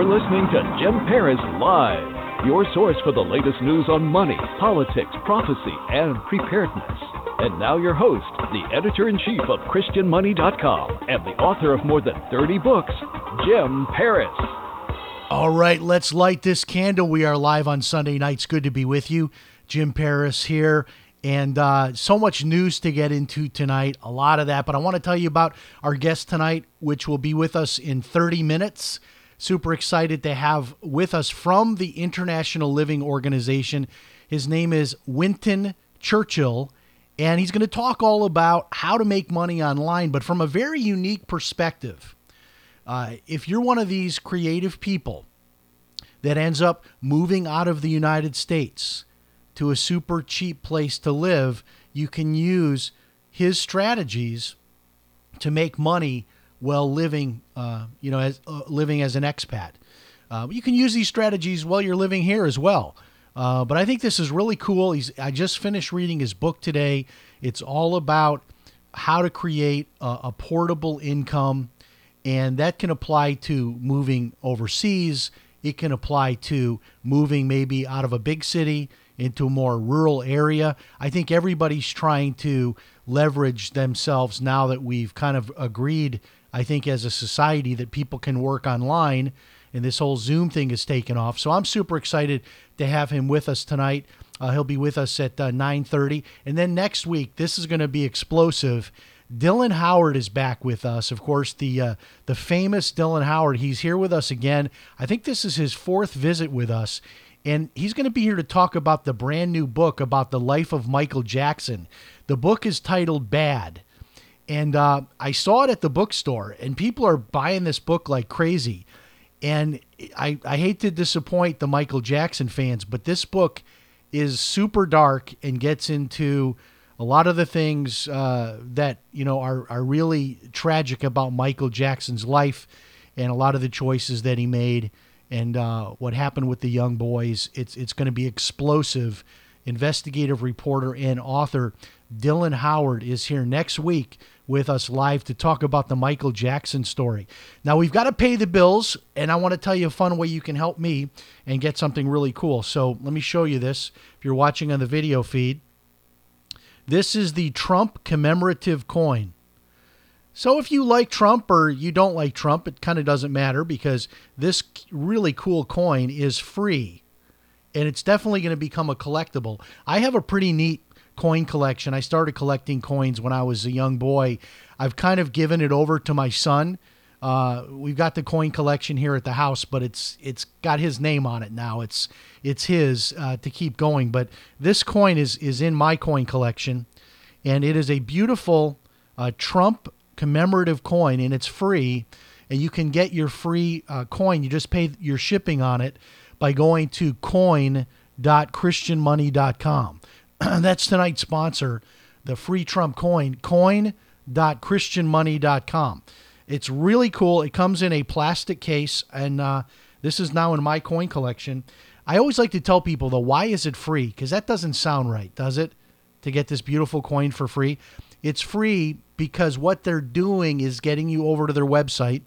You're listening to Jim Paris Live, your source for the latest news on money, politics, prophecy, and preparedness. And now your host, the editor in chief of ChristianMoney.com and the author of more than 30 books, Jim Paris. All right, let's light this candle. We are live on Sunday nights. Good to be with you. Jim Paris here. And uh, so much news to get into tonight, a lot of that. But I want to tell you about our guest tonight, which will be with us in 30 minutes. Super excited to have with us from the International Living Organization. His name is Winton Churchill, and he's going to talk all about how to make money online, but from a very unique perspective. Uh, if you're one of these creative people that ends up moving out of the United States to a super cheap place to live, you can use his strategies to make money while living, uh, you know, as uh, living as an expat. Uh, you can use these strategies while you're living here as well. Uh, but I think this is really cool. He's I just finished reading his book today. It's all about how to create a, a portable income, and that can apply to moving overseas. It can apply to moving maybe out of a big city into a more rural area. I think everybody's trying to leverage themselves now that we've kind of agreed, I think, as a society that people can work online and this whole Zoom thing is taken off. So I'm super excited to have him with us tonight. Uh, he'll be with us at uh, 9:30, and then next week this is going to be explosive. Dylan Howard is back with us. Of course, the uh, the famous Dylan Howard. He's here with us again. I think this is his fourth visit with us, and he's going to be here to talk about the brand new book about the life of Michael Jackson. The book is titled Bad, and uh, I saw it at the bookstore, and people are buying this book like crazy. And I, I hate to disappoint the Michael Jackson fans, but this book is super dark and gets into a lot of the things uh, that you know are are really tragic about Michael Jackson's life and a lot of the choices that he made and uh, what happened with the young boys. It's it's going to be explosive. Investigative reporter and author Dylan Howard is here next week with us live to talk about the Michael Jackson story. Now, we've got to pay the bills, and I want to tell you a fun way you can help me and get something really cool. So, let me show you this if you're watching on the video feed. This is the Trump commemorative coin. So, if you like Trump or you don't like Trump, it kind of doesn't matter because this really cool coin is free and it's definitely going to become a collectible. I have a pretty neat coin collection. I started collecting coins when I was a young boy. I've kind of given it over to my son. Uh, we've got the coin collection here at the house, but it's it's got his name on it now. It's it's his uh, to keep going. But this coin is is in my coin collection, and it is a beautiful uh, Trump commemorative coin, and it's free. And you can get your free uh, coin. You just pay your shipping on it by going to coin.christianmoney.com. That's tonight's sponsor, the free Trump coin, coin.christianmoney.com. It's really cool. It comes in a plastic case, and uh, this is now in my coin collection. I always like to tell people, though, why is it free? Because that doesn't sound right, does it? To get this beautiful coin for free. It's free because what they're doing is getting you over to their website.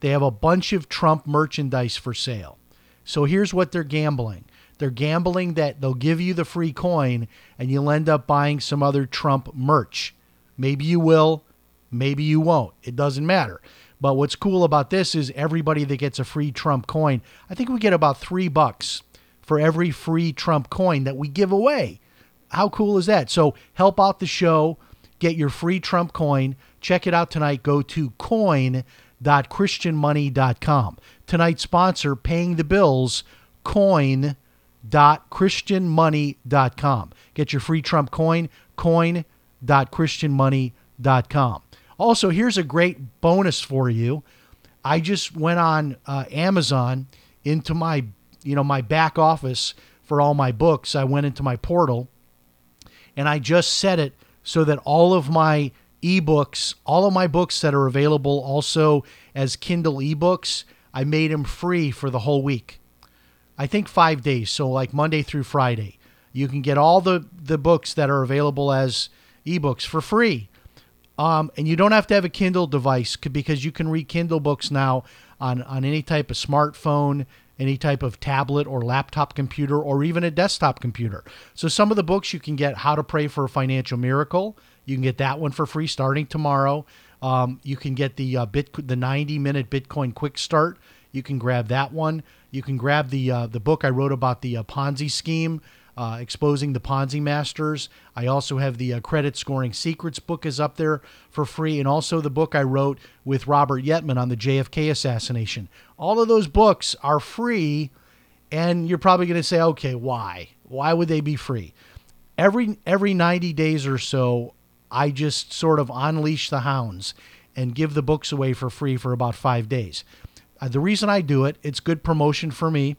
They have a bunch of Trump merchandise for sale. So here's what they're gambling. They're gambling that they'll give you the free coin and you'll end up buying some other Trump merch. Maybe you will, maybe you won't. It doesn't matter. But what's cool about this is everybody that gets a free Trump coin, I think we get about three bucks for every free Trump coin that we give away. How cool is that? So help out the show, get your free Trump coin. Check it out tonight. Go to coin.christianmoney.com. Tonight's sponsor, paying the bills, coin.christianmoney.com. Get your free Trump coin, coin.christianmoney.com. Also, here's a great bonus for you. I just went on uh, Amazon into my, you know, my back office for all my books. I went into my portal and I just set it so that all of my ebooks, all of my books that are available also as Kindle ebooks, I made them free for the whole week. I think 5 days, so like Monday through Friday. You can get all the the books that are available as ebooks for free. Um, and you don't have to have a Kindle device because you can read Kindle books now on, on any type of smartphone, any type of tablet or laptop computer, or even a desktop computer. So some of the books you can get How to Pray for a Financial Miracle. You can get that one for free starting tomorrow. Um, you can get the uh, bit the 90 minute Bitcoin quick start. You can grab that one. You can grab the uh, the book I wrote about the uh, Ponzi scheme uh, exposing the Ponzi masters. I also have the uh, credit scoring secrets book is up there for free, and also the book I wrote with Robert Yetman on the JFK assassination. All of those books are free, and you're probably going to say, okay, why? Why would they be free? Every every 90 days or so, I just sort of unleash the hounds and give the books away for free for about five days. Uh, the reason I do it, it's good promotion for me.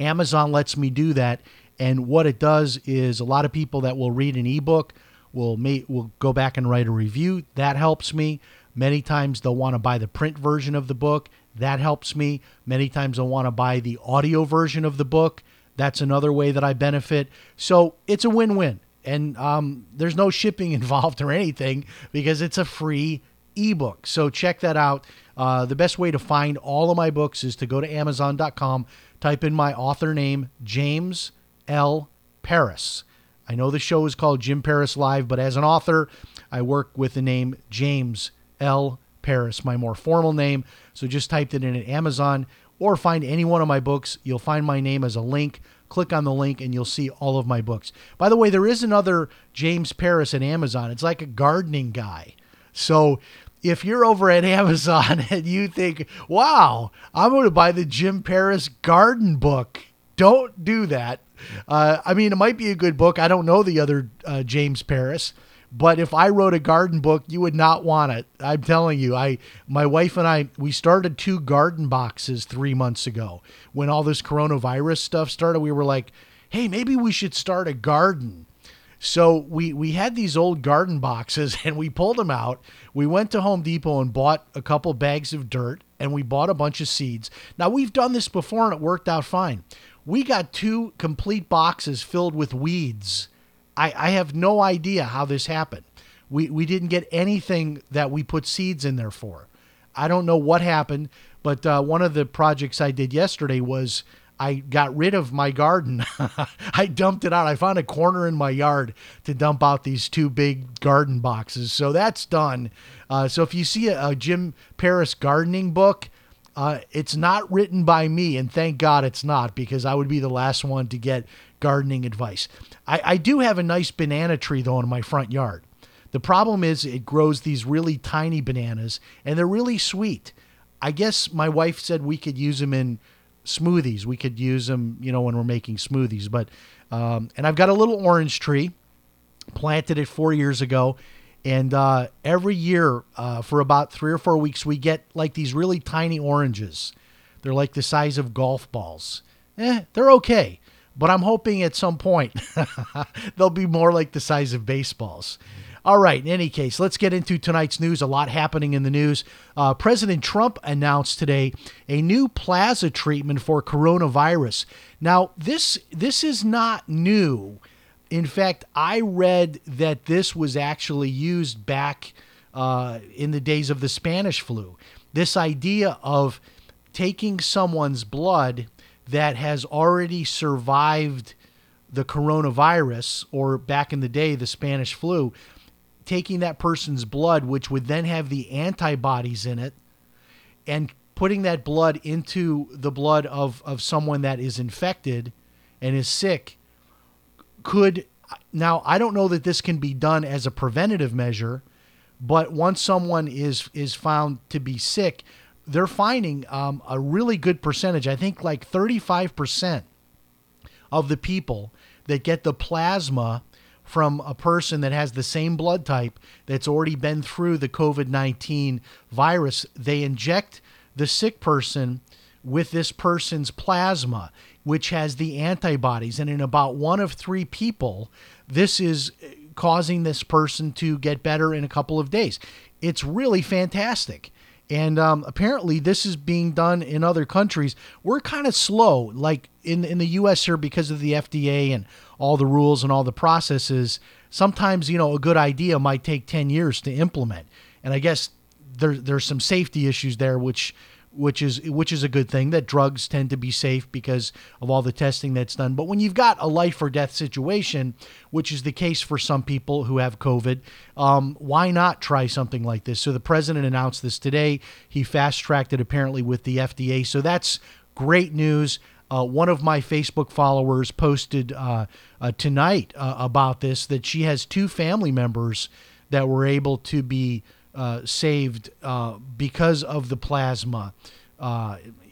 Amazon lets me do that. And what it does is a lot of people that will read an ebook will may, will go back and write a review. That helps me. Many times they'll want to buy the print version of the book. That helps me. Many times they'll want to buy the audio version of the book. That's another way that I benefit. So it's a win-win. And um, there's no shipping involved or anything because it's a free ebook. So check that out. Uh, the best way to find all of my books is to go to Amazon.com, type in my author name, James L. Paris. I know the show is called Jim Paris Live, but as an author, I work with the name James L. Paris, my more formal name. So just type it in at Amazon or find any one of my books. You'll find my name as a link. Click on the link and you'll see all of my books. By the way, there is another James Paris at Amazon. It's like a gardening guy. So if you're over at Amazon and you think, wow, I'm going to buy the Jim Paris garden book, don't do that. Uh, I mean, it might be a good book. I don't know the other uh, James Paris, but if I wrote a garden book, you would not want it. I'm telling you. I, my wife and I, we started two garden boxes three months ago when all this coronavirus stuff started. We were like, hey, maybe we should start a garden. So we we had these old garden boxes and we pulled them out. We went to Home Depot and bought a couple bags of dirt and we bought a bunch of seeds. Now we've done this before and it worked out fine. We got two complete boxes filled with weeds. I, I have no idea how this happened. We we didn't get anything that we put seeds in there for. I don't know what happened, but uh, one of the projects I did yesterday was I got rid of my garden. I dumped it out. I found a corner in my yard to dump out these two big garden boxes. So that's done. Uh, so if you see a, a Jim Paris gardening book, uh, it's not written by me, and thank God it's not, because I would be the last one to get gardening advice. I, I do have a nice banana tree, though, in my front yard. The problem is it grows these really tiny bananas, and they're really sweet. I guess my wife said we could use them in smoothies. We could use them, you know, when we're making smoothies. But um, and I've got a little orange tree, planted it four years ago, and uh, every year uh, for about three or four weeks we get like these really tiny oranges. They're like the size of golf balls. Eh, they're okay, but I'm hoping at some point they'll be more like the size of baseballs. All right, in any case, let's get into tonight's news. A lot happening in the news. Uh, President Trump announced today a new plasma treatment for coronavirus. Now, this this is not new. In fact, I read that this was actually used back uh, in the days of the Spanish flu. This idea of taking someone's blood that has already survived the coronavirus, or back in the day, the Spanish flu, taking that person's blood, which would then have the antibodies in it, and putting that blood into the blood of, of someone that is infected and is sick could now I don't know that this can be done as a preventative measure, but once someone is is found to be sick, they're finding um, a really good percentage. I think like 35 percent of the people that get the plasma from a person that has the same blood type that's already been through the COVID 19 virus. They inject the sick person with this person's plasma, which has the antibodies. And in about one of three people, this is causing this person to get better in a couple of days. It's really fantastic. And um, apparently, this is being done in other countries. We're kind of slow, like in in the U.S. here, because of the FDA and all the rules and all the processes. Sometimes, you know, a good idea might take ten years to implement. And I guess there there's some safety issues there, which which is which is a good thing that drugs tend to be safe because of all the testing that's done. But when you've got a life or death situation, which is the case for some people who have COVID, um, why not try something like this? So the president announced this today. He fast tracked it apparently with the FDA. So that's great news. Uh, one of my Facebook followers posted uh, uh, tonight uh, about this that she has two family members that were able to be uh, saved uh, because of the plasma.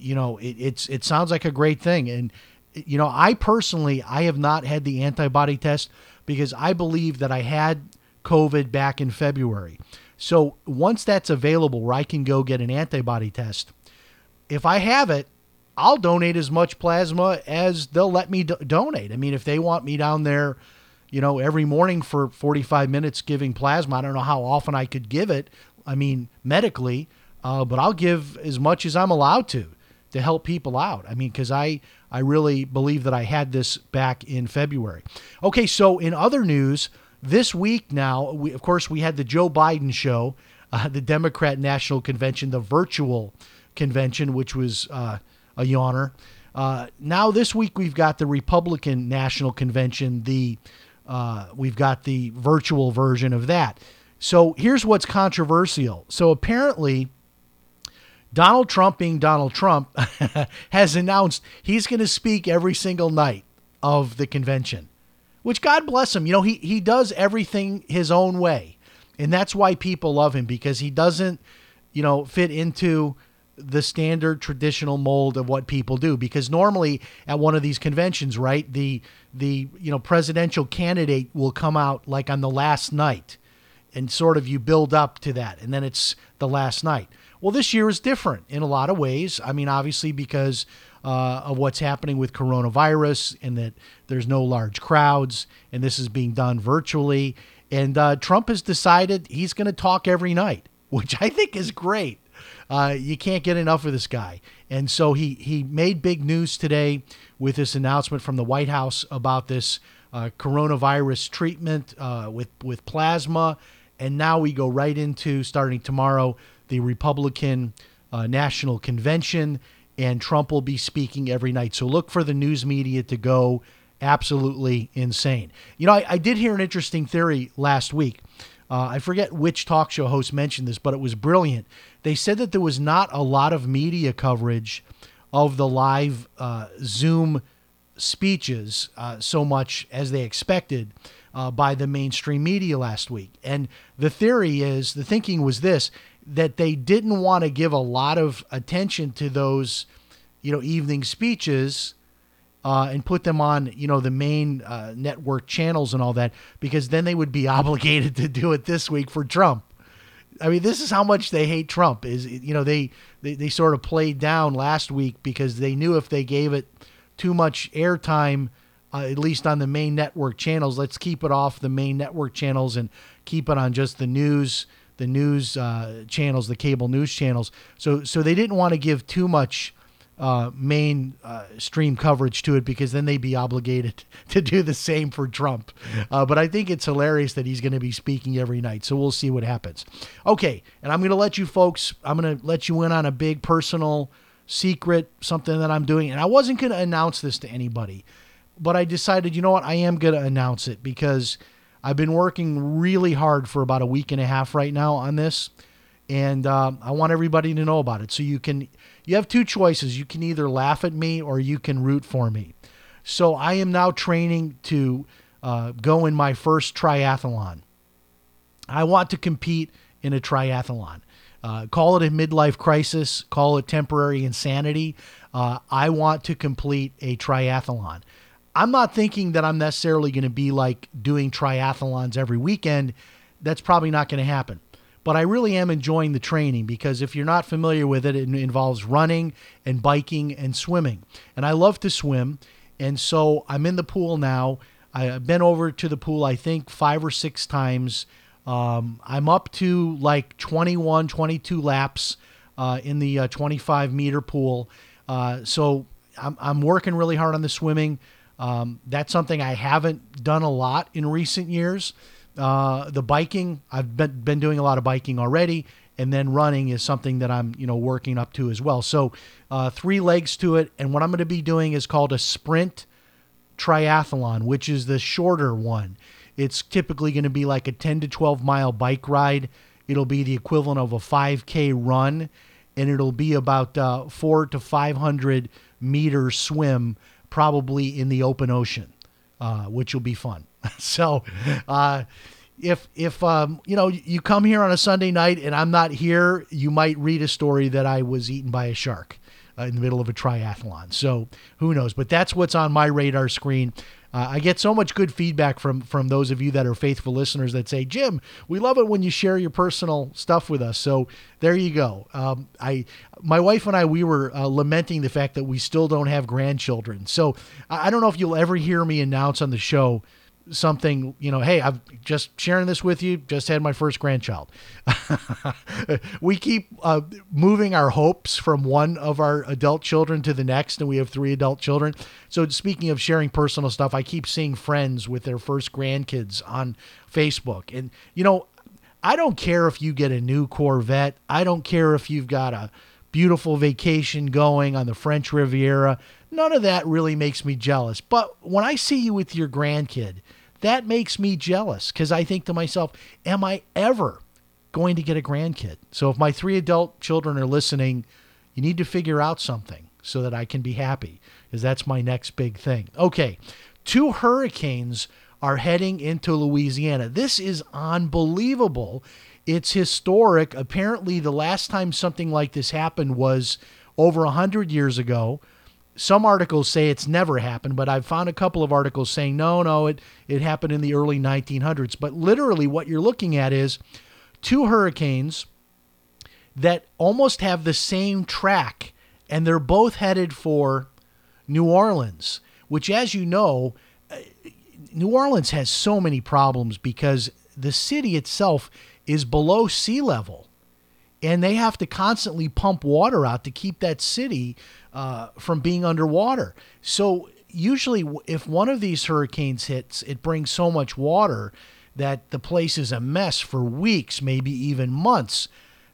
You know, it, it's it sounds like a great thing, and you know, I personally I have not had the antibody test because I believe that I had COVID back in February. So once that's available, where I can go get an antibody test, if I have it, I'll donate as much plasma as they'll let me do- donate. I mean, if they want me down there you know, every morning for 45 minutes giving plasma. I don't know how often I could give it. I mean, medically, uh, but I'll give as much as I'm allowed to to help people out. I mean, because I I really believe that I had this back in February. Okay, so in other news, this week now, we, of course, we had the Joe Biden show, uh, the Democrat National Convention, the virtual convention, which was uh, a yawner. Uh, now this week we've got the Republican National Convention, the uh, we've got the virtual version of that. So here's what's controversial. So apparently, Donald Trump, being Donald Trump, has announced he's going to speak every single night of the convention, which God bless him. You know, he, he does everything his own way. And that's why people love him because he doesn't, you know, fit into the standard traditional mold of what people do. Because normally at one of these conventions right the the you know presidential candidate will come out like on the last night and sort of you build up to that and then it's the last night. Well this year is different in a lot of ways. I mean obviously because uh, of what's happening with coronavirus and that there's no large crowds and this is being done virtually. And uh, trump has decided he's going to talk every night which i think is great uh, you can't get enough of this guy. And so he he made big news today with this announcement from the White House about this uh, coronavirus treatment uh, with with plasma. And now we go right into starting tomorrow the Republican uh, National Convention, and Trump will be speaking every night. So look for the news media to go absolutely insane. You know, I, I did hear an interesting theory last week. Uh, I forget which talk show host mentioned this, but it was brilliant. They said that there was not a lot of media coverage of the live uh, Zoom speeches uh, so much as they expected uh, by the mainstream media last week. And the theory is the thinking was this that they didn't want to give a lot of attention to those, you know, evening speeches uh, and put them on, you know, the main uh, network channels and all that, because then they would be obligated to do it this week for Trump. I mean, this is how much they hate Trump. Is you know they, they they sort of played down last week because they knew if they gave it too much airtime, uh, at least on the main network channels, let's keep it off the main network channels and keep it on just the news the news uh, channels, the cable news channels. So so they didn't want to give too much uh, main uh, stream coverage to it because then they'd be obligated to do the same for Trump. Uh, but I think it's hilarious that he's going to be speaking every night. So we'll see what happens. Okay, and I'm going to let you folks, I'm going to let you in on a big personal secret, something that I'm doing. And I wasn't going to announce this to anybody, but I decided, you know what, I am going to announce it because I've been working really hard for about a week and a half right now on this. And uh, I want everybody to know about it. So you can you have two choices. You can either laugh at me or you can root for me. So I am now training to uh, go in my first triathlon. I want to compete in a triathlon. Uh, call it a midlife crisis, call it temporary insanity. Uh, I want to complete a triathlon. I'm not thinking that I'm necessarily going to be like doing triathlons every weekend. That's probably not going to happen. But I really am enjoying the training because if you're not familiar with it, it involves running and biking and swimming. And I love to swim. And so I'm in the pool now. I've been over to the pool, I think, five or six times. Um, I'm up to like 21, 22 laps uh, in the uh, 25 meter pool. Uh, so I'm, I'm working really hard on the swimming. Um, that's something I haven't done a lot in recent years. Uh, the biking, I've been, been doing a lot of biking already, and then running is something that I'm you know working up to as well. So uh, three legs to it, and what I'm going to be doing is called a sprint triathlon, which is the shorter one. It's typically going to be like a 10 to 12 mile bike ride. It'll be the equivalent of a 5K run, and it'll be about uh, four to 500 meter swim, probably in the open ocean, uh, which will be fun. so, uh, if if um, you know you come here on a Sunday night and I'm not here, you might read a story that I was eaten by a shark uh, in the middle of a triathlon. So who knows? But that's what's on my radar screen. Uh, I get so much good feedback from from those of you that are faithful listeners that say, "Jim, we love it when you share your personal stuff with us." So there you go. Um, I, my wife and I, we were uh, lamenting the fact that we still don't have grandchildren. So I, I don't know if you'll ever hear me announce on the show something, you know, hey, I'm just sharing this with you, just had my first grandchild. we keep uh, moving our hopes from one of our adult children to the next, and we have three adult children. So, speaking of sharing personal stuff, I keep seeing friends with their first grandkids on Facebook. And, you know, I don't care if you get a new Corvette, I don't care if you've got a beautiful vacation going on the French Riviera. None of that really makes me jealous. But when I see you with your grandkid, that makes me jealous because I think to myself, am I ever going to get a grandkid? So if my three adult children are listening, you need to figure out something so that I can be happy because that's my next big thing. Okay, two hurricanes are heading into Louisiana. This is unbelievable. It's historic. Apparently, the last time something like this happened was over 100 years ago some articles say it's never happened, but I've found a couple of articles saying no, no, it it happened in the early 1900s. But literally, what you're looking at is two hurricanes that almost have the same track, and they're both headed for New Orleans, which, as you know, uh, New Orleans has so many problems because the city itself is below sea level and they have to constantly pump water out to keep that city uh, from being underwater. So usually, if one of these hurricanes hits, it brings so much water that the place is a mess for weeks, maybe even months.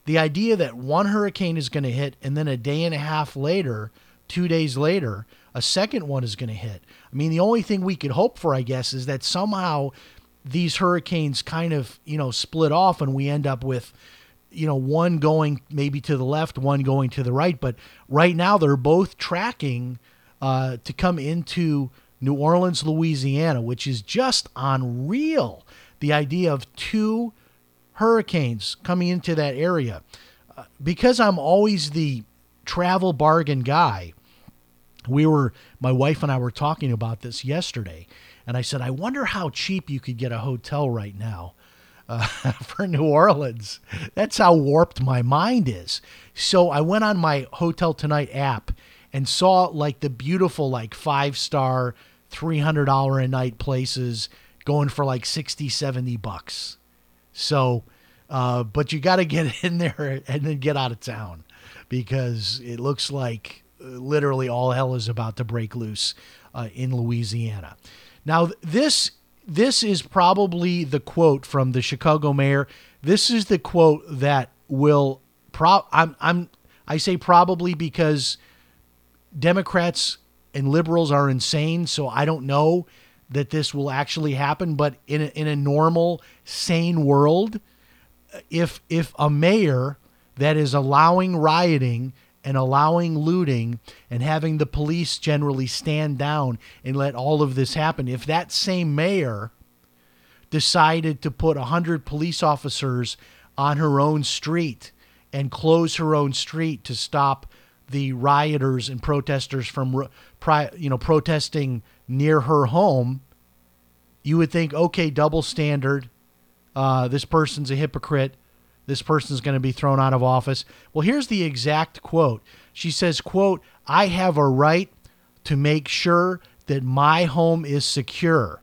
The idea that one hurricane is going to hit and then a day and a half later, two days later, a second one is going to hit. I mean, the only thing we could hope for, I guess, is that somehow these hurricanes kind of, you know, split off and we end up with you know, one going maybe to the left, one going to the right. But right now, they're both tracking uh, to come into New Orleans, Louisiana, which is just unreal. The idea of two hurricanes coming into that area. Uh, because I'm always the travel bargain guy, we were, my wife and I were talking about this yesterday. And I said, I wonder how cheap you could get a hotel right now uh, for New Orleans. That's how warped my mind is. So I went on my Hotel Tonight app and saw like the beautiful, like five star, $300 a night places going for like 60, 70 bucks. So, uh, but you got to get in there and then get out of town because it looks like uh, literally all hell is about to break loose uh, in Louisiana. Now, this this is probably the quote from the Chicago mayor. This is the quote that will pro I'm I'm I say probably because Democrats and liberals are insane, so I don't know that this will actually happen, but in a, in a normal sane world, if if a mayor that is allowing rioting and allowing looting and having the police generally stand down and let all of this happen. If that same mayor decided to put 100 police officers on her own street and close her own street to stop the rioters and protesters from you know, protesting near her home, you would think, okay, double standard. Uh, this person's a hypocrite. This person's going to be thrown out of office. Well, here's the exact quote. She says, quote, I have a right to make sure that my home is secure,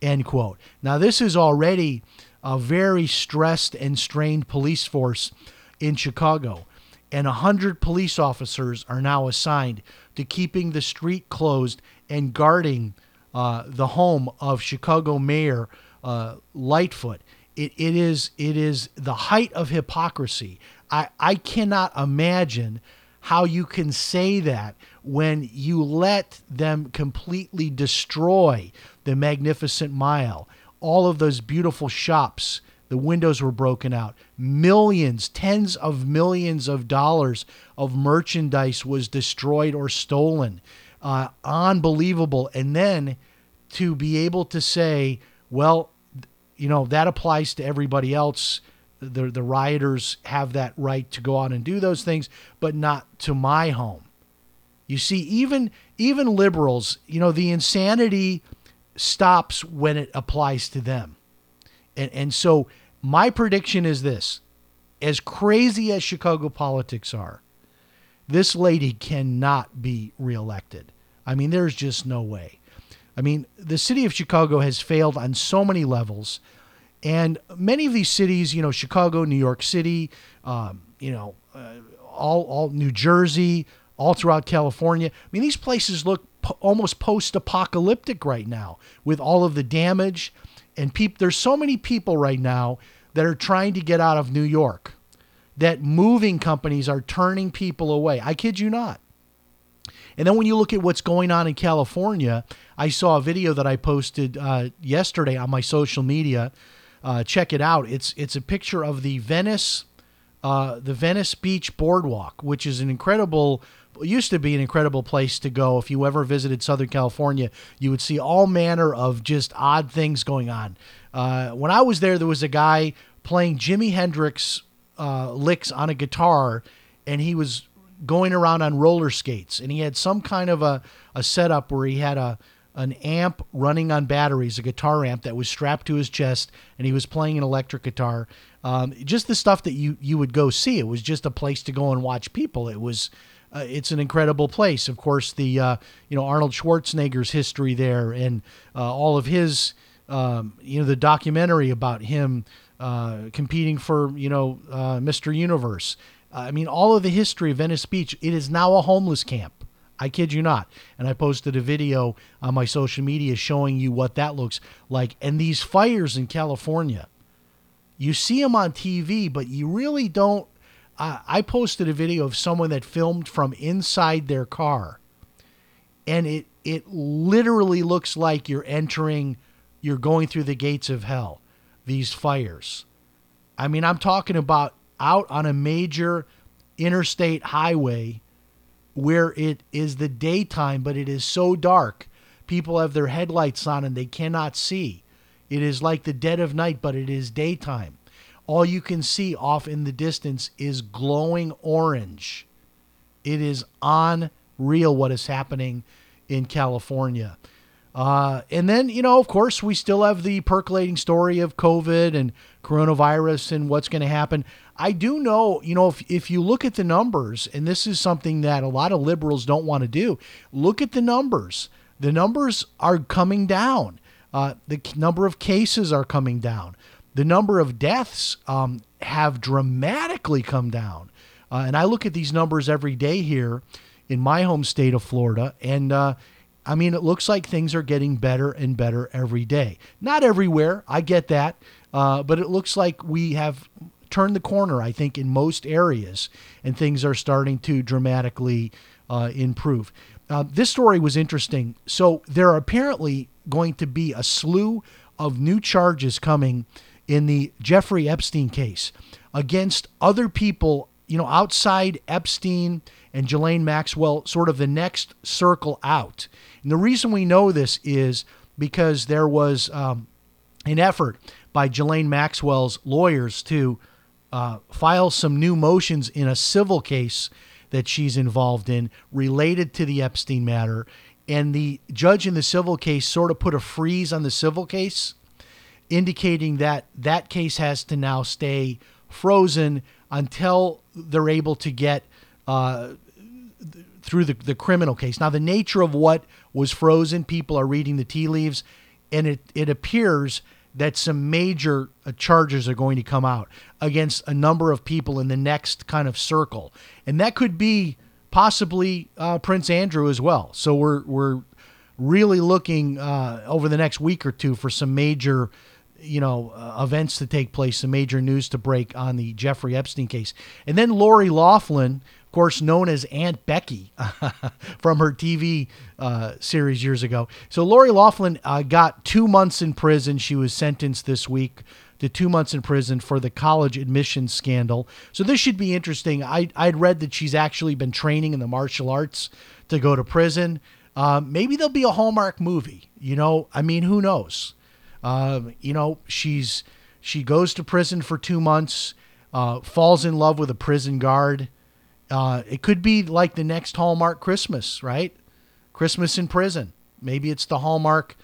end quote. Now, this is already a very stressed and strained police force in Chicago, and a 100 police officers are now assigned to keeping the street closed and guarding uh, the home of Chicago Mayor uh, Lightfoot. It, it is it is the height of hypocrisy. I, I cannot imagine how you can say that when you let them completely destroy the Magnificent Mile. All of those beautiful shops, the windows were broken out. Millions, tens of millions of dollars of merchandise was destroyed or stolen. Uh, unbelievable. And then to be able to say, well, you know, that applies to everybody else. The, the rioters have that right to go out and do those things, but not to my home. You see, even even liberals, you know, the insanity stops when it applies to them. And and so my prediction is this. As crazy as Chicago politics are, this lady cannot be reelected. I mean, there's just no way. I mean, the city of Chicago has failed on so many levels. And many of these cities, you know, Chicago, New York City, um, you know, uh, all, all New Jersey, all throughout California. I mean, these places look po- almost post-apocalyptic right now with all of the damage and. There's so many people right now that are trying to get out of New York. That moving companies are turning people away. I kid you not. And then when you look at what's going on in California, I saw a video that I posted uh, yesterday on my social media. Uh, check it out. It's it's a picture of the Venice, uh, the Venice Beach Boardwalk, which is an incredible. Used to be an incredible place to go. If you ever visited Southern California, you would see all manner of just odd things going on. Uh, when I was there, there was a guy playing Jimi Hendrix uh, licks on a guitar, and he was going around on roller skates, and he had some kind of a, a setup where he had a an amp running on batteries, a guitar amp that was strapped to his chest, and he was playing an electric guitar. Um, just the stuff that you you would go see. It was just a place to go and watch people. It was. Uh, it's an incredible place. Of course, the uh, you know Arnold Schwarzenegger's history there, and uh, all of his um, you know the documentary about him uh, competing for you know uh, Mr. Universe. I mean, all of the history of Venice Beach. It is now a homeless camp. I kid you not. And I posted a video on my social media showing you what that looks like. And these fires in California, you see them on TV, but you really don't. Uh, I posted a video of someone that filmed from inside their car, and it it literally looks like you're entering, you're going through the gates of hell. These fires. I mean, I'm talking about out on a major interstate highway where it is the daytime, but it is so dark. People have their headlights on and they cannot see. It is like the dead of night, but it is daytime. All you can see off in the distance is glowing orange. It is unreal what is happening in California. Uh, and then, you know, of course, we still have the percolating story of COVID and coronavirus and what's going to happen. I do know, you know, if, if you look at the numbers, and this is something that a lot of liberals don't want to do, look at the numbers. The numbers are coming down. Uh, the number of cases are coming down. The number of deaths um, have dramatically come down. Uh, and I look at these numbers every day here in my home state of Florida, and uh, I mean, it looks like things are getting better and better every day. Not everywhere, I get that, uh, but it looks like we have turned the corner, I think, in most areas, and things are starting to dramatically uh, improve. Uh, this story was interesting. So, there are apparently going to be a slew of new charges coming in the Jeffrey Epstein case against other people, you know, outside Epstein and Ghislaine Maxwell, sort of the next circle out. And the reason we know this is because there was um, an effort by Ghislaine Maxwell's lawyers to uh, file some new motions in a civil case that she's involved in related to the Epstein matter. and the judge in the civil case sort of put a freeze on the civil case, indicating that that case has to now stay frozen until they're able to get uh, through the, the criminal case. Now, the nature of what was frozen, people are reading the tea leaves, and it, it appears that some major uh, charges are going to come out against a number of people in the next kind of circle. And that could be possibly uh, Prince Andrew as well. So we're, we're really looking uh, over the next week or two for some major you know, uh, events to take place, some major news to break on the Jeffrey Epstein case. And then Lori Loughlin, of course, known as Aunt Becky from her TV uh, series years ago. So Lori Loughlin uh, got two months in prison. She was sentenced this week to two months in prison for the college admissions scandal. So this should be interesting. I, I'd read that she's actually been training in the martial arts to go to prison. Uh, maybe there'll be a Hallmark movie. You know, I mean, who knows? Um, you know, she's she goes to prison for two months, uh, falls in love with a prison guard. Uh, it could be like the next Hallmark Christmas, right? Christmas in prison. Maybe it's the Hallmark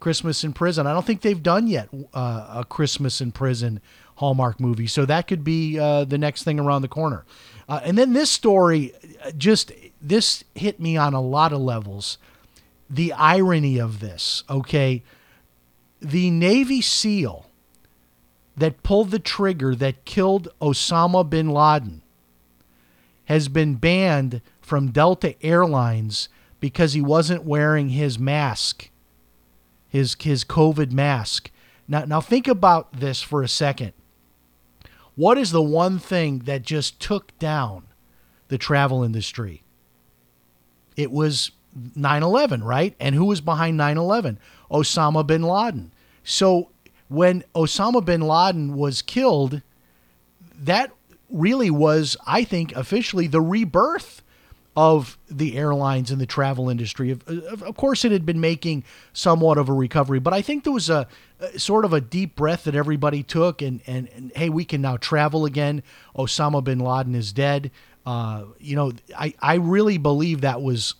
Christmas in prison. I don't think they've done yet uh, a Christmas in prison Hallmark movie, so that could be uh, the next thing around the corner. Uh, and then this story, just this hit me on a lot of levels. The irony of this, okay the Navy SEAL that pulled the trigger that killed Osama bin Laden has been banned from Delta Airlines because he wasn't wearing his mask, his his COVID mask. Now now think about this for a second. What is the one thing that just took down the travel industry? It was 9/11, right? And who was behind 9/11? Osama bin Laden. So when Osama bin Laden was killed, that really was, I think, officially the rebirth of the airlines and the travel industry. Of, of course, it had been making somewhat of a recovery, but I think there was a, a sort of a deep breath that everybody took, and, and, and, hey, we can now travel again. Osama bin Laden is dead. Uh, you know, I, I really believe that was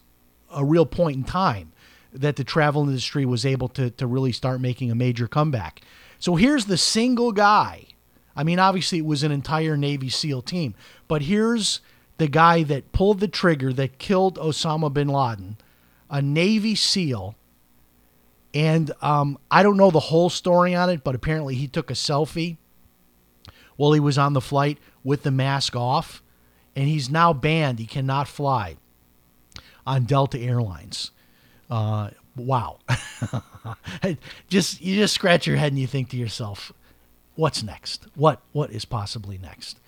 a real point in time that the travel industry was able to, to really start making a major comeback. So here's the single guy. I mean, obviously, it was an entire Navy SEAL team, but here's the guy that pulled the trigger that killed Osama bin Laden, a Navy SEAL. And um, I don't know the whole story on it, but apparently he took a selfie while he was on the flight with the mask off, and he's now banned. He cannot fly on Delta Airlines. Uh, wow. just you just scratch your head and you think to yourself, what's next? What what is possibly next?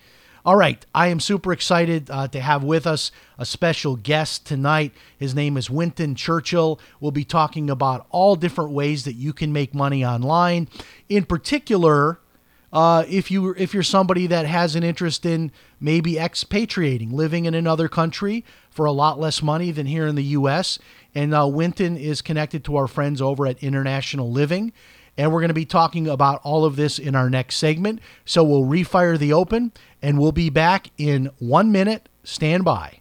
All right, I am super excited uh, to have with us a special guest tonight. His name is Winton Churchill. We'll be talking about all different ways that you can make money online. In particular, uh, if you if you're somebody that has an interest in maybe expatriating, living in another country for a lot less money than here in the U.S., and uh, Winton is connected to our friends over at International Living. And we're going to be talking about all of this in our next segment. So we'll refire the open and we'll be back in one minute. Stand by.